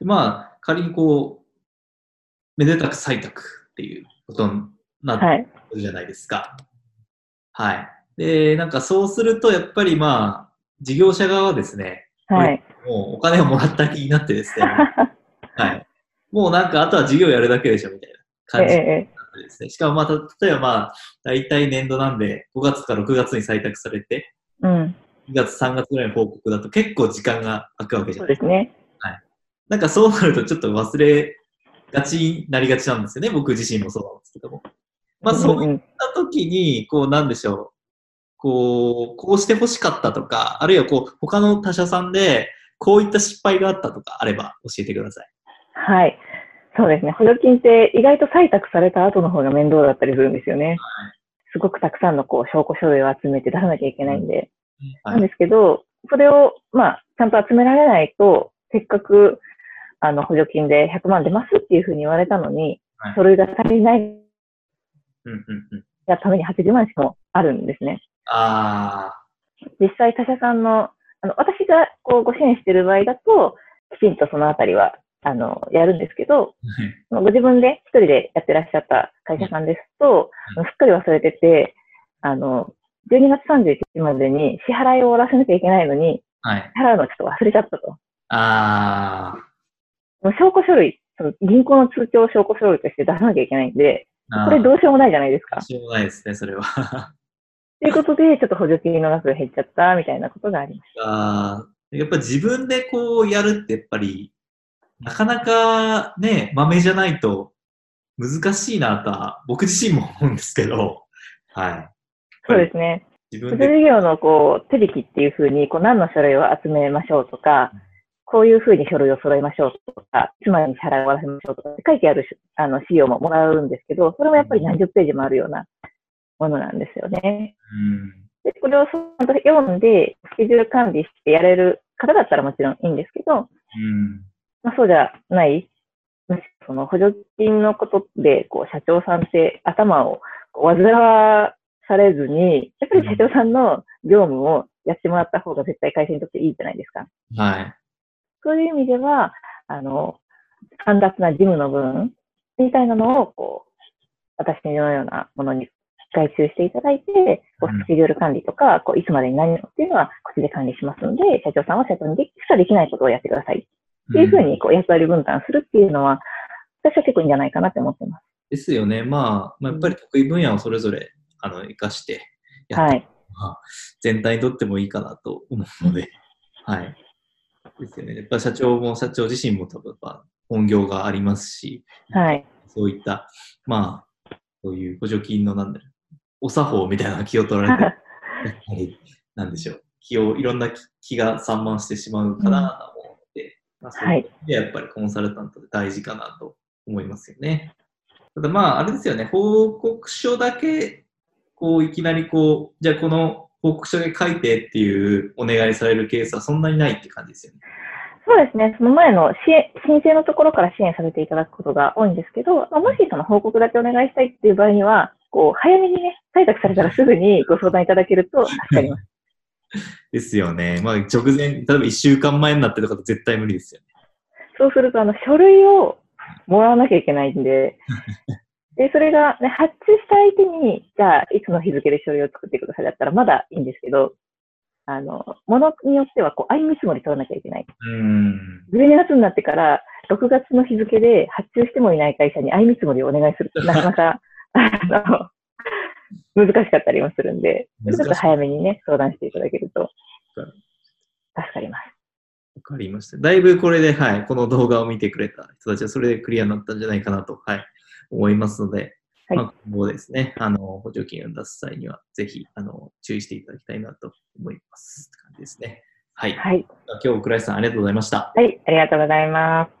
まあ、仮にこう、めでたく採択っていうことになってはい。るじゃないですか。はい。で、なんかそうすると、やっぱりまあ、事業者側はですね、はい。もうお金をもらった気になってですね、はい。もうなんか、あとは事業やるだけでしょ、みたいなえ感じええですね。しかもまあ、た例えばまあ、大体年度なんで、5月から6月に採択されて、えうん。2月、3月ぐらいの報告だと結構時間が空くわけじゃないそうですね。なんかそうなるとちょっと忘れがちになりがちなんですよね。僕自身もそうなんですけども。まあそういった時に、こうなんでしょう。こう、こうして欲しかったとか、あるいはこう、他の他社さんで、こういった失敗があったとかあれば教えてください。はい。そうですね。補助金って意外と採択された後の方が面倒だったりするんですよね。すごくたくさんのこう証拠書類を集めて出さなきゃいけないんで。はい。なんですけど、それを、まあ、ちゃんと集められないと、せっかく、あの、補助金で100万出ますっていうふうに言われたのに、はい書類が足りないうんうんうん。がために80万しかもあるんですね。あ実際他社さんの、あの、私がこうご支援している場合だと、きちんとそのあたりは、あの、やるんですけど、ー。ご自分で一人でやってらっしゃった会社さんですと、うんすっかり忘れてて、あの、12月31日までに支払いを終わらせなきゃいけないのに、はい。払うのをちょっと忘れちゃったと。あもう証拠書類、その銀行の通帳を証拠書類として出さなきゃいけないんで、ー。これどうしようもないじゃないですか。しょうがないですね、それは。ということで、ちょっと補助金の額が減っちゃったみたいなことがありましあーやっぱ自分でこうやるってやっぱり、なかなかね、豆じゃないと難しいなとは、僕自身も思うんですけど、はい。た。そうですね。補自分で、助事業のこう手引きっていうふうに、こう何の書類を集めましょうとか、こういうふうに書類を揃えましょうとか、いつまでに支払いを終わらせましょうとかって書いてあるしあの資料ももらうんですけど、それもやっぱり何十ページもあるようなものなんですよね。うん。で、これを読んで、スケジュール管理してやれる方だったらもちろんいいんですけど、うん。まあ、そうじゃない、その補助金のことで、こう、社長さんって頭をこう煩わされずに、やっぱり社長さんの業務をやってもらった方が絶対会社にとっていいじゃないですか。はい。そういう意味では、あの、煩雑な事務の分みたいなのを、こう、私のようなものに外注していただいて、こうスケジュール管理とか、こういつまでに何をっていうのは、こっちで管理しますので、社長さんは社長にでしかできないことをやってください。っていうふうに、こう、役割分担するっていうのは、私は結構いいんじゃないかなって思ってます。ですよね。まあ、まあ、やっぱり得意分野をそれぞれ、あの、活かしてやって、はい。まあ、全体にとってもいいかなと思うので、はい。ですよね。やっぱ社長も、社長自身も多分、まあ、本業がありますし、はい。そういった、まあ、そういう補助金のなんだろう、お作法みたいな気を取られて、なんでしょう、気を、いろんな気気が散漫してしまうかなと思って、まあ、そういう意味でやっぱりコンサルタントで大事かなと思いますよね。ただまあ、あれですよね、報告書だけ、こう、いきなりこう、じゃあこの報告書で書いてっていうお願いされるケースはそんなにないって感じですよね。そうですね。その前の支援、申請のところから支援させていただくことが多いんですけど、まあもしその報告だけお願いしたいっていう場合には、こう、早めにね、採択されたらすぐにご相談いただけると助かります。ですよね。まあ、直前、例えば1週間前になってとかと絶対無理ですよね。そうすると、あの、書類をもらわなきゃいけないんで、で、それが、ね、発注した相手に、じゃあ、いつの日付で書類を作ってくださいだったらまだいいんですけど、あの、ものによっては、こう、相見積もり取らなきゃいけない。うん。12月になってから、6月の日付で発注してもいない会社に相見積もりをお願いすると、なかなか、あの、難しかったりもするんで、ちょっと早めにね、相談していただけるとうん、助かります。わかりました。だいぶこれで、はい、この動画を見てくれた人たちはそれでクリアになったんじゃないかなと、はい、思いますので、はいまあ、今後ですね、あの、補助金を出す際には、ぜひ、あの、注意していただきたいなと思います。って感じですね。はい。はい。今日、倉石さんありがとうございました。はい、ありがとうございます。